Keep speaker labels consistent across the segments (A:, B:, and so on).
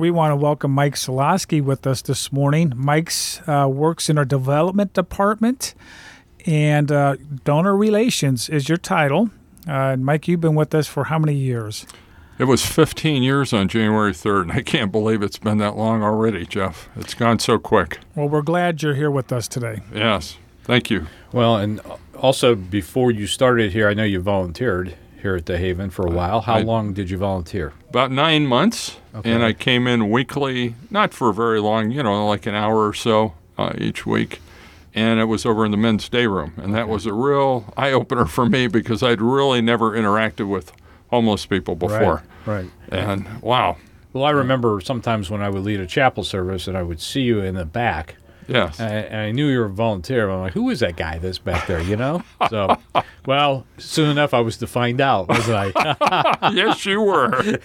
A: We want to welcome Mike Solosky with us this morning. Mike's uh, works in our development department, and uh, donor relations is your title. Uh, Mike, you've been with us for how many years?
B: It was 15 years on January 3rd, and I can't believe it's been that long already, Jeff. It's gone so quick.
A: Well, we're glad you're here with us today.
B: Yes, thank you.
C: Well, and also before you started here, I know you volunteered here at the Haven for a while. How
B: I-
C: long did you volunteer?
B: About nine months,
C: Okay.
B: and I came in weekly, not for very long, you know, like an hour or so uh, each week. And it was over in the men's day room. And that was a real eye opener for me because I'd really never interacted with homeless people before.
C: Right. right.
B: And wow,
C: Well, I remember sometimes when I would lead a chapel service and I would see you in the back.
B: Yes.
C: And I, and I knew you were a volunteer. I'm like, who is that guy that's back there, you know? So, well, soon enough, I was to find out, wasn't I?
B: yes, you were.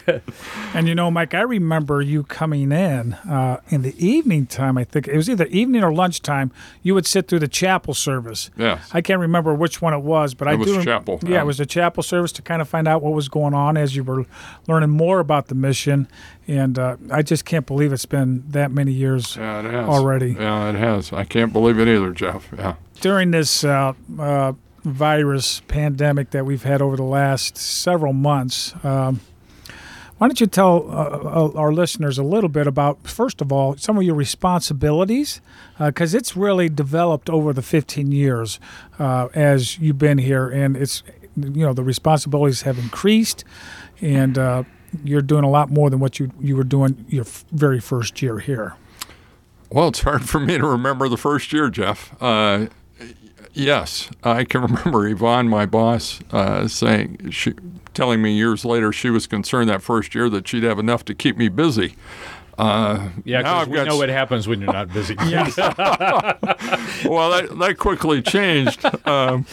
A: And you know, Mike, I remember you coming in uh, in the evening time. I think it was either evening or lunchtime. You would sit through the chapel service.
B: Yes.
A: I can't remember which one it was, but I
B: was
A: do.
B: chapel,
A: Yeah,
B: yeah.
A: it was a chapel service to kind of find out what was going on as you were learning more about the mission. And uh, I just can't believe it's been that many years
B: Yeah, it has.
A: already.
B: Yeah, it has. I can't believe it either, Jeff. Yeah.
A: During this uh, uh, virus pandemic that we've had over the last several months, um, why don't you tell uh, uh, our listeners a little bit about, first of all, some of your responsibilities? Because it's really developed over the 15 years uh, as you've been here, and it's, you know, the responsibilities have increased, and uh, you're doing a lot more than what you, you were doing your f- very first year here.
B: Well, it's hard for me to remember the first year, Jeff. Uh, yes, I can remember Yvonne, my boss, uh, saying, she, telling me years later she was concerned that first year that she'd have enough to keep me busy. Uh,
C: Yeah, because we
B: got
C: know what happens when you're not busy.
B: well, that, that quickly changed. Um,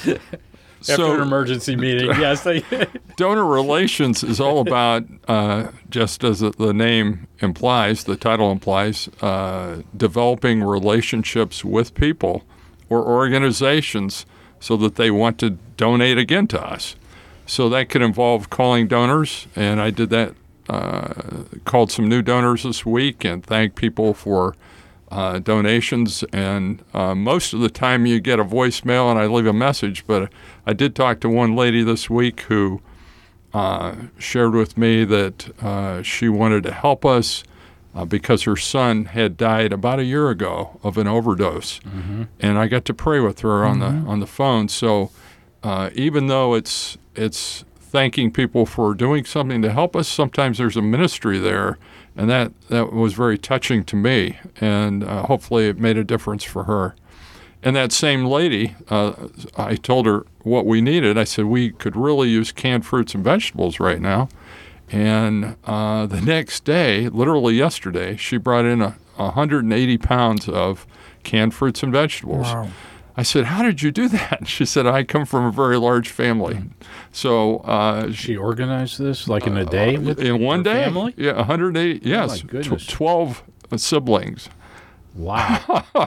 C: After
B: so
C: an emergency meeting, yes.
B: Donor relations is all about, uh, just as the- name implies, the title implies, uh, developing relationships with people or organizations so that they want to donate again to us. So that could involve calling donors, and I did that. Uh, called some new donors this week and thanked people for uh, donations. And uh, most of the time, you get a voicemail and I leave a message. But I did talk to one lady this week who uh, shared with me that uh, she wanted to help us uh, because her son had died about a year ago of an overdose, and I got to pray with her on the on the phone. So uh, even though it's it's thanking people for doing something to help us, sometimes there's a ministry there, and that that was very touching to me, and uh, hopefully it made a difference for her. And that same lady, uh, I told her what we needed. I said we could really use canned fruits and vegetables right now. And uh, the next day, literally yesterday, she brought in a, 180 pounds of canned fruits and vegetables.
A: Wow.
B: I said, "How did you do that?" She said, "I come from a very large family." So uh,
C: she organized this like in a day with
B: in one day,
C: family?
B: yeah, 180. Yes, tw-
C: goodness.
B: 12 siblings.
C: Wow.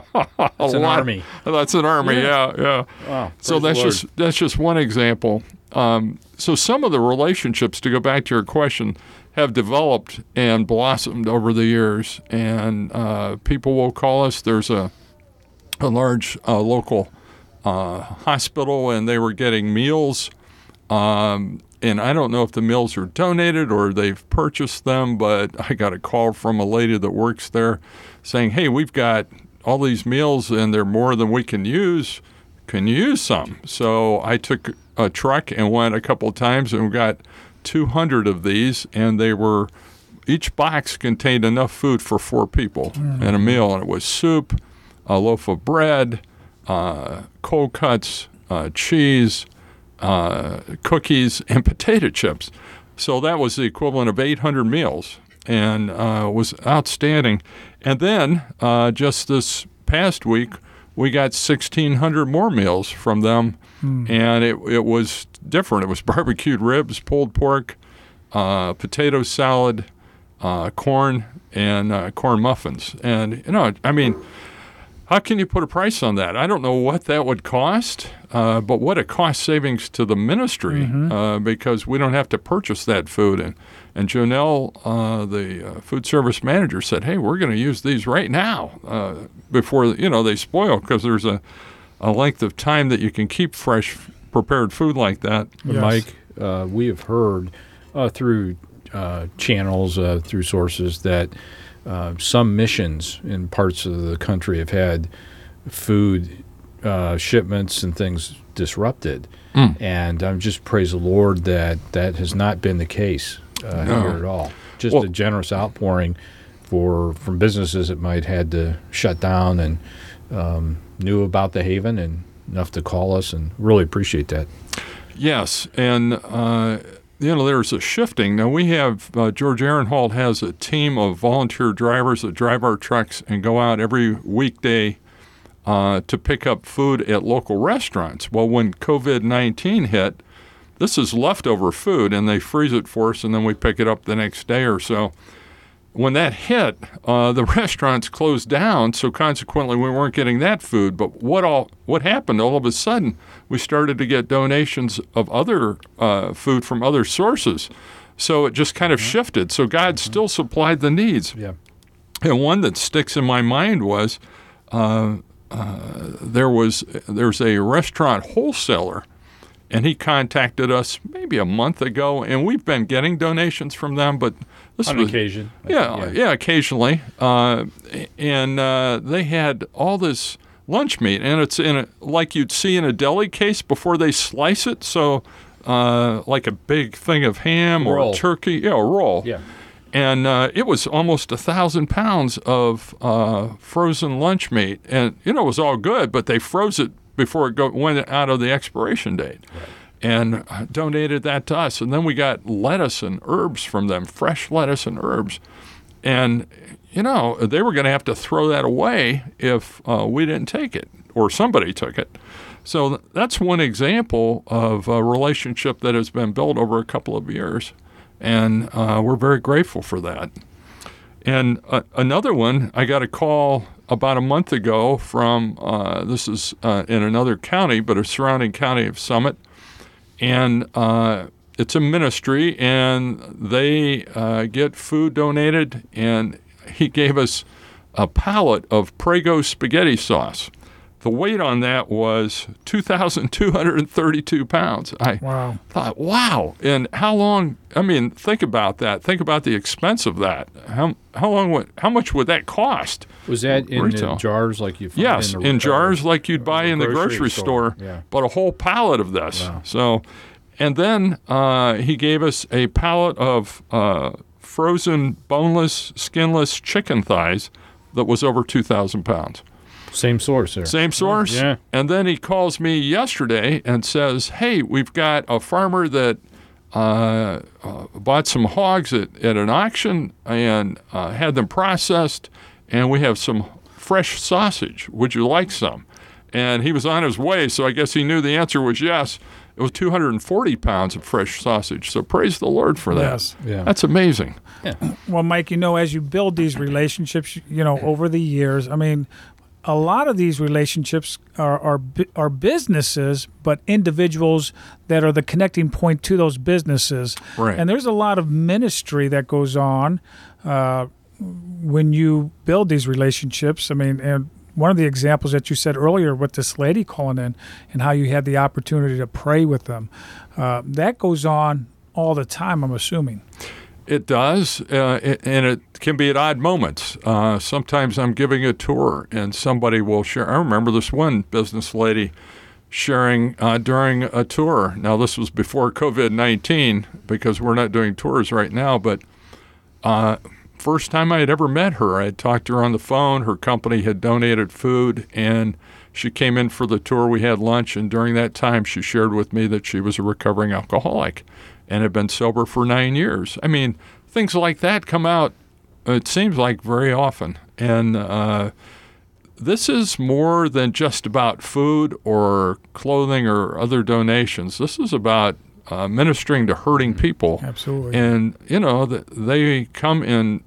C: That's an
B: lot.
C: army.
B: That's an army. Yeah, yeah.
C: Wow.
B: So that's
C: Lord.
B: just that's just one example. Um, so some of the relationships, to go back to your question, have developed and blossomed over the years, and uh, people will call us. There's a a large uh, local uh, hospital, and they were getting meals. Um, and I don't know if the meals are donated or they've purchased them, but I got a call from a lady that works there saying, Hey, we've got all these meals and they're more than we can use. Can you use some? So I took a truck and went a couple of times and we got 200 of these, and they were each box contained enough food for four people and a meal, and it was soup, a loaf of bread, uh, cold cuts, uh, cheese, uh, cookies, and potato chips. So that was the equivalent of 800 meals, and uh, was outstanding. And then uh, just this past week, we got 1,600 more meals from them, and it it was different. It was barbecued ribs, pulled pork, uh, potato salad, uh, corn, and uh, corn muffins. And you know, I mean, how can you put a price on that? I don't know what that would cost, uh, but what a cost savings to the ministry uh, because we don't have to purchase that food. And And Jonelle, uh, the uh, food service manager, said, "Hey, we're going to use these right now uh, before you know they spoil because there's a, a length of time that you can keep fresh prepared food like that."
A: Yes.
C: Mike, uh, we have heard uh, through uh, channels, uh, through sources, that uh, some missions in parts of the country have had food uh, shipments and things disrupted.
B: Mm.
C: And I'm just praise the Lord that that has not been the case uh,
B: No.
C: here at all. Just
B: Well-
C: a generous outpouring for from businesses that might had to shut down and um, knew about the Haven and enough to call us and really appreciate that.
B: Yes, and uh, you know there's a shifting. Now we have uh, George Aaronhold has a team of volunteer drivers that drive our trucks and go out every weekday uh, to pick up food at local restaurants. Well, when COVID nineteen hit, this is leftover food, and they freeze it for us, and then we pick it up the next day or so. When that hit, uh, the restaurants closed down, so consequently we weren't getting that food. But what all what happened? All of a sudden, we started to get donations of other uh, food from other sources. So it just kind of shifted. So God still supplied the needs.
C: Yeah.
B: And one that sticks in my mind was uh, uh, there was there's a restaurant wholesaler, and he contacted us maybe a month ago, and we've been getting donations from them, but this
C: On
B: was
C: occasion.
B: Yeah,
C: think,
B: yeah, occasionally. Uh, and uh, they had all this lunch meat, and it's in a like you'd see in a deli case before they slice it. So, uh, like a big thing of ham or
C: Roll.
B: turkey, yeah, a roll.
C: Yeah.
B: And uh, it was almost a thousand pounds of uh, frozen lunch meat, and you know it was all good, but they froze it before it go, went out of the expiration date and uh, donated that to us. And then we got lettuce and herbs from them, fresh lettuce and herbs. And, you know, they were going to have to throw that away if uh, we didn't take it or somebody took it. So that's one example of a relationship that has been built over a couple of years. And uh, we're very grateful for that. And uh, another one, I got a call about a month ago from uh, this is uh, in another county, but a surrounding county of Summit, and uh, it's a ministry, and they uh, get food donated, and he gave us a pallet of Prego spaghetti sauce. The weight on that was 2,232 pounds. I
A: Wow.
B: thought, wow. And how long? I mean, think about that. Think about the expense of that. How how long would how much would that cost?
C: Was that in
B: Retail.
C: the jars like you find
B: Yes,
C: in, the,
B: in
C: uh,
B: jars like you'd buy
C: the
B: in the
C: grocery
B: grocery
C: store.
B: store,
C: Yeah.
B: but a whole pallet of this.
C: Wow.
B: So, and then uh, he gave us a pallet of uh, frozen, boneless, skinless chicken thighs that was over 2,000 pounds.
C: Same source there.
B: Same source.
C: Yeah.
B: And then he calls me yesterday and says, "Hey, we've got a farmer that uh, uh, bought some hogs at, at an auction and uh, had them processed, and we have some fresh sausage. Would you like some?" And he was on his way, so I guess he knew the answer was yes. It was 240 pounds of fresh sausage. So praise the Lord for that.
A: Yes.
C: Yeah.
B: That's amazing. Yeah.
A: Well, Mike, you know, as you build these relationships, you know, over the years, I mean, a lot of these relationships are are, are businesses, but individuals that are the connecting point to those businesses.
B: Right.
A: And there's a lot of ministry that goes on uh, when you build these relationships. I mean, and one of the examples that you said earlier with this lady calling in and how you had the opportunity to pray with them, uh, that goes on all the time. I'm assuming.
B: It does, uh, and it can be at odd moments. Uh, sometimes I'm giving a tour, and somebody will share. I remember this one business lady sharing uh, during a tour. Now, this was before COVID 19 because we're not doing tours right now, but uh, first time I had ever met her, I had talked to her on the phone. Her company had donated food, and she came in for the tour. We had lunch, and during that time, she shared with me that she was a recovering alcoholic and have been sober for nine years. I mean, things like that come out, it seems like very often. And uh, this is more than just about food or clothing or other donations. This is about uh, ministering to hurting people.
A: Absolutely.
B: And, you know, they come in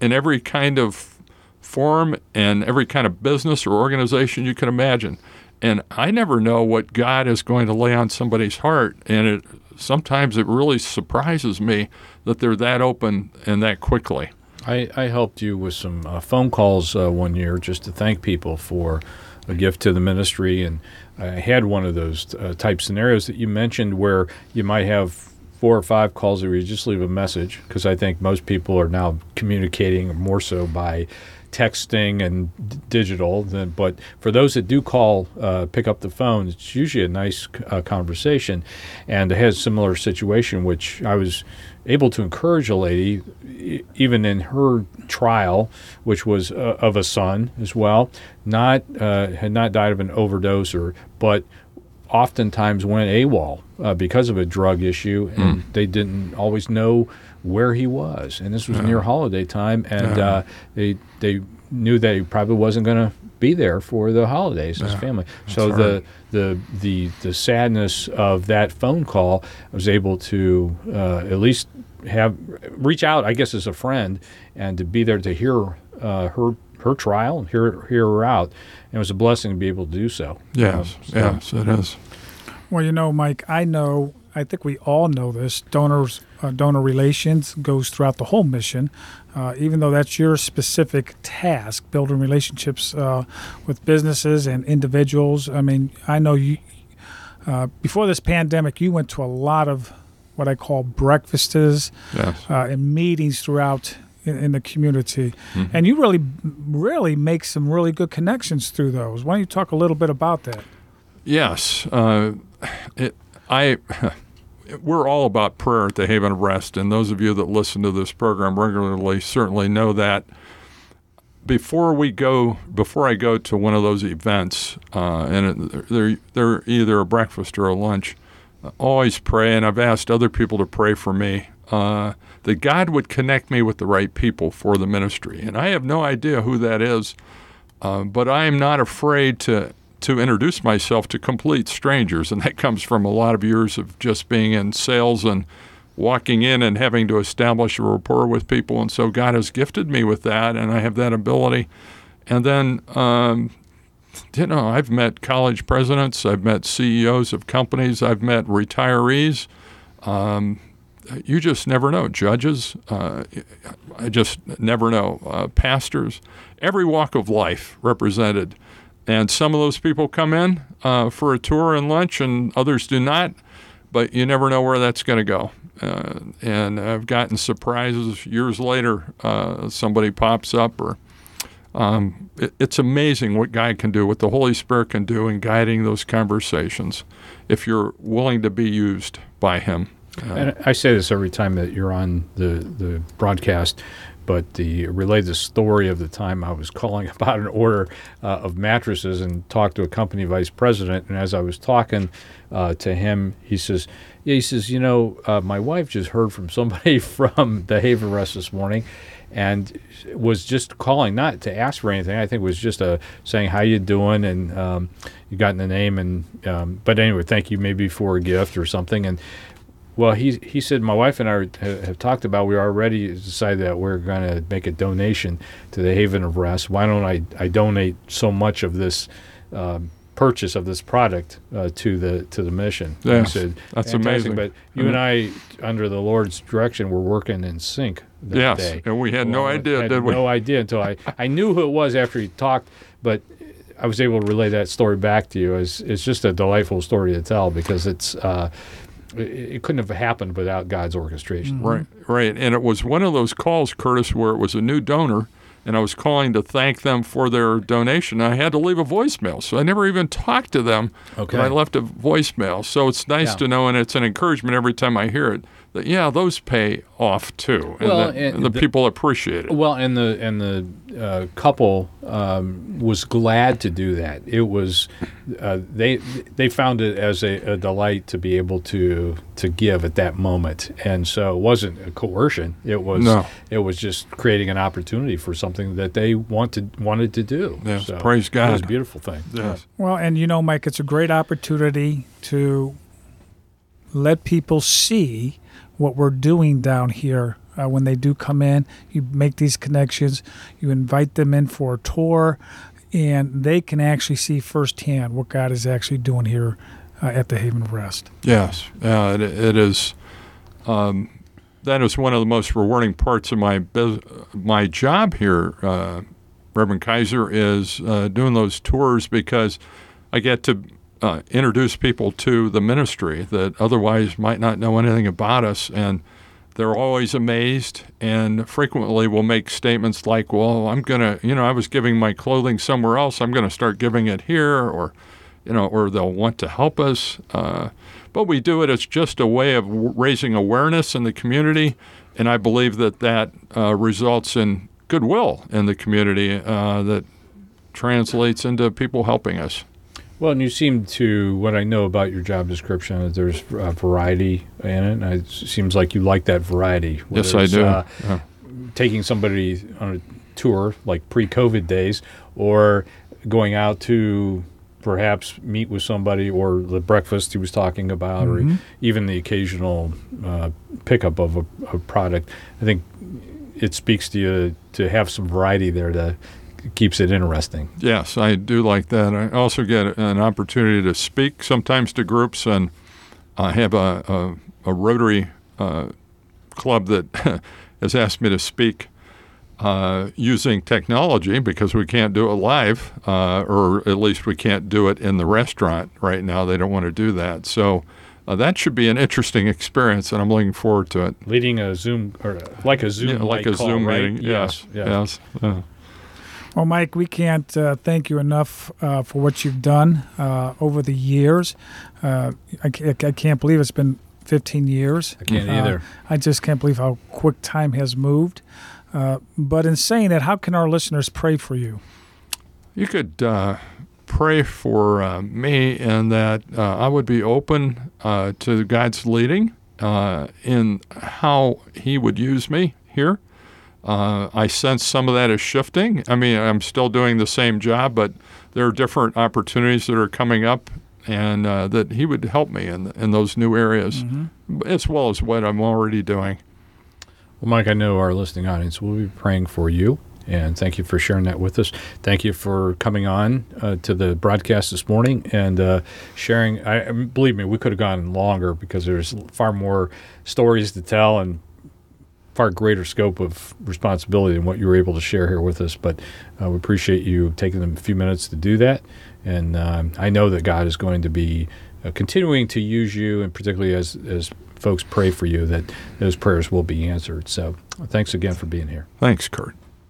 B: in every kind of form and every kind of business or organization you can imagine. And I never know what God is going to lay on somebody's heart. And it sometimes it really surprises me that they're that open and that quickly.
C: I, I helped you with some uh, phone calls uh, one year just to thank people for a gift to the ministry. And I had one of those uh, type scenarios that you mentioned where you might have four or five calls where you just leave a message because I think most people are now communicating more so by texting and d- digital. Then, but for those that do call, uh, pick up the phone, it's usually a nice uh, conversation. And I had a similar situation, which I was able to encourage a lady, e- even in her trial, which was uh, of a son as well, not uh, had not died of an overdose or, but oftentimes went AWOL uh, because of a drug issue, and they didn't always know where he was. And this was near holiday time, and uh, they they knew that he probably wasn't going to be there for the holidays, his family. So the, the the the sadness of that phone call, I was able to uh, at least have reach out, I guess, as a friend, and to be there to hear uh, her her trial and hear hear her out. And it was a blessing to be able to do so.
B: Yes,
C: Um, so-
B: yes, it is.
A: Well, you know, Mike, I know, I think we all know this. Donors, uh, donor relations goes throughout the whole mission. Uh, even though that's your specific task, building relationships uh, with businesses and individuals. I mean, I know you. Uh, before this pandemic, you went to a lot of what I call breakfasts
B: Yes.
A: uh, and meetings throughout in, in the community,
B: Mm-hmm.
A: and you really, really make some really good connections through those. Why don't you talk a little bit about that?
B: Yes, uh, it, I. We're all about prayer at the Haven of Rest, and those of you that listen to this program regularly certainly know that. Before we go, before I go to one of those events, uh, and it, they're they're either a breakfast or a lunch, I always pray, and I've asked other people to pray for me uh, that God would connect me with the right people for the ministry, and I have no idea who that is. Uh, but I am not afraid to to introduce myself to complete strangers, and that comes from a lot of years of just being in sales and walking in and having to establish a rapport with people. And so God has gifted me with that, and I have that ability. And then, um, you know, I've met college presidents, I've met CEOs of companies, I've met retirees. Um, you just never know. Judges, uh, I just never know. Uh, pastors, every walk of life represented. And some of those people come in uh, for a tour and lunch, and others do not. But you never know where that's going to go. Uh, and I've gotten surprises years later. Uh, somebody pops up, or um, it, it's amazing what God can do, what the Holy Spirit can do in guiding those conversations, if you're willing to be used by Him.
C: And I say this every time that you're on the, the broadcast, but the relay the story of the time I was calling about an order uh, of mattresses and talked to a company vice president. And as I was talking uh, to him, he says, "Yeah, he says, you know, uh, my wife just heard from somebody from the Haven Rest this morning." And was just calling not to ask for anything. I think it was just a saying how you doing, and um, you got in the name, and um, but anyway, thank you maybe for a gift or something. And well, he he said my wife and I have, have talked about we already decided that we're going to make a donation to the Haven of Rest. Why don't I I donate so much of this um, purchase of this product uh, to the to the mission? He said,
B: that's
C: "Fantastic,
B: amazing.
C: But you and I, under the Lord's direction, were working in sync that
B: Yes,
C: day.
B: and we had no
C: Well, I
B: idea,
C: had
B: did we?
C: No idea until I I knew who it was after he talked, but. I was able to relay that story back to you. It's, it's just a delightful story to tell because it's uh, it, it couldn't have happened without God's orchestration. Mm-hmm.
B: Right, right. And it was one of those calls, Curtis, where it was a new donor, and I was calling to thank them for their donation. I had to leave a voicemail, so I never even talked to them.
C: Okay.
B: But I left a voicemail. So it's nice
C: Yeah.
B: to know, and it's an encouragement every time I hear it, yeah, those pay off too. And,
C: Well,
B: that-
C: and
B: and the,
C: the-
B: people appreciate it.
C: Well, and the and the uh, couple um, was glad to do that. It was uh, they they found it as a, a delight to be able to to give at that moment, and so it wasn't a coercion. It was
B: No.
C: it was just creating an opportunity for something that they wanted wanted to do.
B: Yes,
C: So
B: praise
C: It was a beautiful thing.
B: yes.
A: Well, and you know, Mike, it's a great opportunity to let people see what we're doing down here uh, when they do come in. You make these connections, you invite them in for a tour, and they can actually see firsthand what God is actually doing here uh, at the Haven of Rest.
B: Yes, uh, it, it is. Um, that is one of the most rewarding parts of my bus- my job here, uh, Reverend Kaiser, is uh, doing those tours because I get to uh, introduce people to the ministry that otherwise might not know anything about us, and they're always amazed and frequently will make statements like, "Well, I'm gonna, you know, I was giving my clothing somewhere else. I'm gonna start giving it here," or you know, or they'll want to help us. Uh, but we do it as just a way of raising awareness in the community, and I believe that that uh, results in goodwill in the community uh, that translates into people helping us.
C: Well, and you seem to, what I know about your job description, that there's a variety in it. And it seems like you like that variety.
B: Yes, I do.
C: Uh,
B: Yeah.
C: taking somebody on a tour like pre-COVID days, or going out to perhaps meet with somebody, or the breakfast he was talking about,
A: Mhm.
C: or even the occasional uh, pickup of a, a product. I think it speaks to you to have some variety there that keeps it interesting.
B: Yes, I do like that. I also get an opportunity to speak sometimes to groups, and I have a, a, a Rotary uh, club that has asked me to speak uh, using technology because we can't do it live, uh, or at least we can't do it in the restaurant right now. They don't want to do that. So uh, that should be an interesting experience, and I'm looking forward to it.
C: Leading a Zoom or like a Zoom,
B: Yeah, like a
C: call,
B: Zoom
C: right?
B: meeting. Yes.
C: yeah.
B: Yes.
A: Well, Mike, we can't uh, thank you enough uh, for what you've done uh, over the years. Uh, I, I can't believe it's been 15 years.
C: I can't
A: Uh,
C: either.
A: I just can't believe how quick time has moved. Uh, but in saying that, how can our listeners pray for you?
B: You could uh, pray for uh, me and that uh, I would be open uh, to God's leading uh, in how He would use me here. Uh, I sense some of that is shifting. I mean, I'm still doing the same job, but there are different opportunities that are coming up, and uh, that He would help me in in those new areas, as well as what I'm already doing.
C: Well, Mike, I know our listening audience will be praying for you, and thank you for sharing that with us. Thank you for coming on uh, to the broadcast this morning and uh, sharing. I- believe me, we could have gone longer because there's far more stories to tell and far greater scope of responsibility than what you were able to share here with us. But uh, we appreciate you taking a few minutes to do that, and um, I know that God is going to be uh, continuing to use you, and particularly as as folks pray for you, that those prayers will be answered. So, thanks again for being here.
B: Thanks, Kurt.